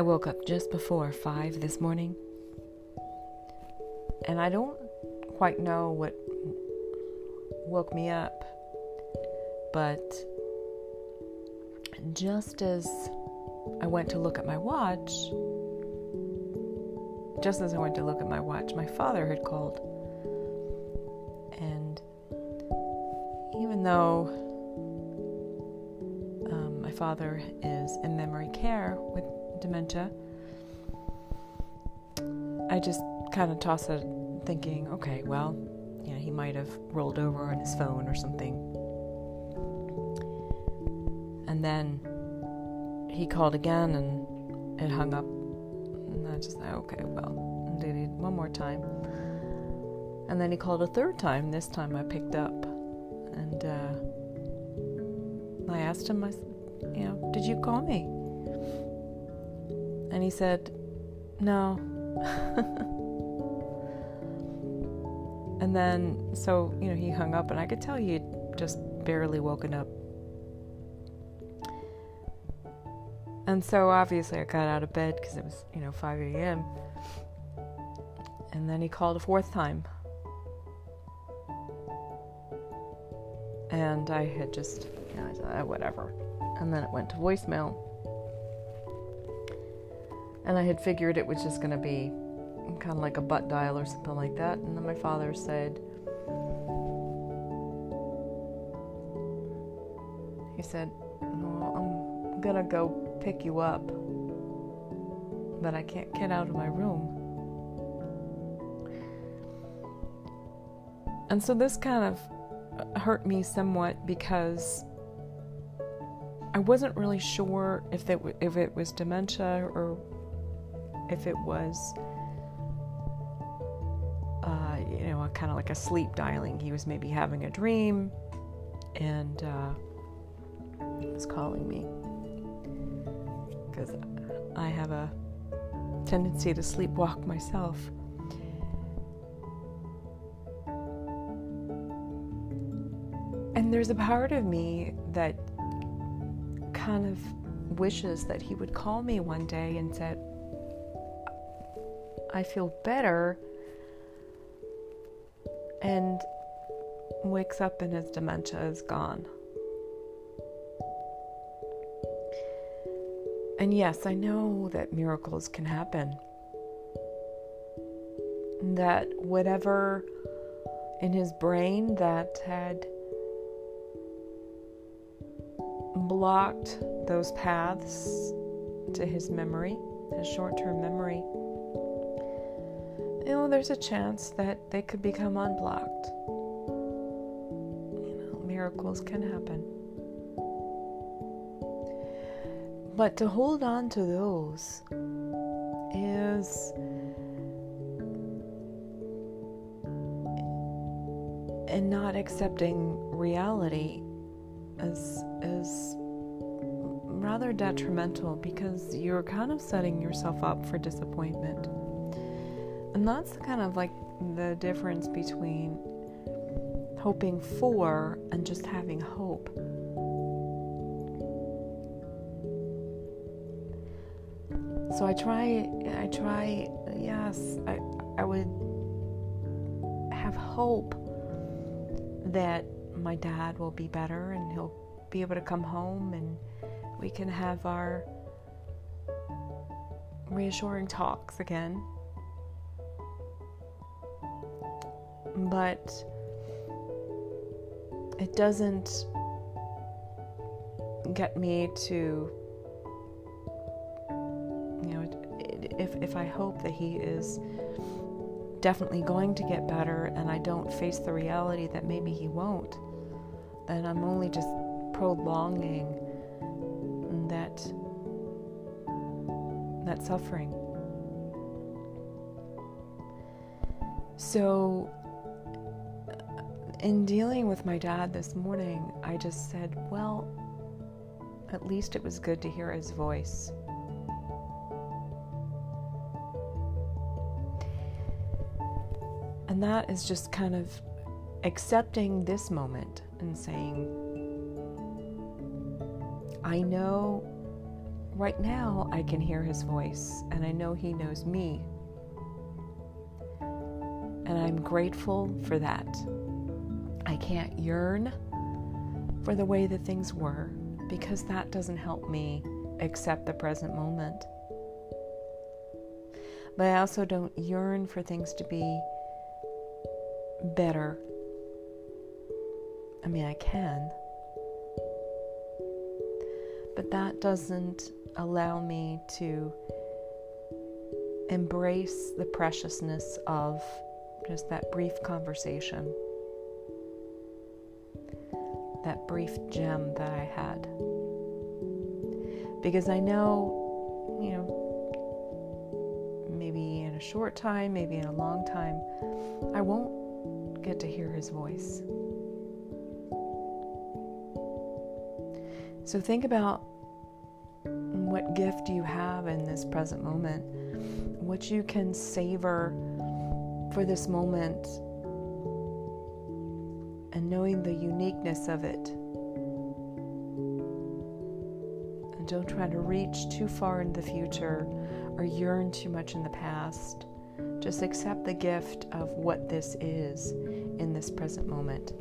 I woke up just before 5 this morning. And I don't quite know what woke me up, but just as I went to look at my watch, just as I went to look at my watch, my father had called. And even though um, my father is in memory care with dementia, I just kind of tossed it thinking, okay, well, you know, he might have rolled over on his phone or something. And then he called again and it hung up And I just like, okay, well, and did it one more time. And then he called a third time. This time I picked up. And uh, I asked him, I, you know, did you call me? And he said, no. and then, so, you know, he hung up, and I could tell he'd just barely woken up And so obviously I got out of bed because it was, you know, 5 a.m. And then he called a fourth time. And I had just, you know, I thought, oh, ah, whatever. And then it went to voicemail. And I had figured it was just going to be kind of like a butt dial or something like that. And then my father said, he said, well, I'm going to go pick you up, but I can't get out of my room. And so this kind of hurt me somewhat because I wasn't really sure if it, if it was dementia or if it was, uh, you know, kind of like a sleep dialing. He was maybe having a dream and uh, was calling me because I have a tendency to sleepwalk myself. And there's a part of me that kind of wishes that he would call me one day and said, I feel better, and wakes up and his dementia is gone. And yes, I know that miracles can happen. That whatever in his brain that had blocked those paths to his memory, his short term memory, you know, there's a chance that they could become unblocked. You know, miracles can happen. But to hold on to those is and not accepting reality is is rather detrimental because you're kind of setting yourself up for disappointment. And that's kind of like the difference between hoping for and just having hope. So I try, I try, yes, I, I would have hope that my dad will be better and he'll be able to come home and we can have our reassuring talks again. But it doesn't get me to you know if, if I hope that he is definitely going to get better and I don't face the reality that maybe he won't, then I'm only just prolonging that that suffering. So in dealing with my dad this morning, I just said, well, at least it was good to hear his voice. And that is just kind of accepting this moment and saying, I know right now I can hear his voice and I know he knows me. And I'm grateful for that. I can't yearn for the way that things were because that doesn't help me accept the present moment. But I also don't yearn for things to be better. I mean, I can. But that doesn't allow me to embrace the preciousness of just that brief conversation, that brief gem that I had. Because I know, you know, maybe in a short time, maybe in a long time, I won't get to hear his voice. So think about what gift you have in this present moment, what you can savor for this moment, and knowing the uniqueness of it. And don't try to reach too far in the future or yearn too much in the past. Just accept the gift of what this is in this present moment.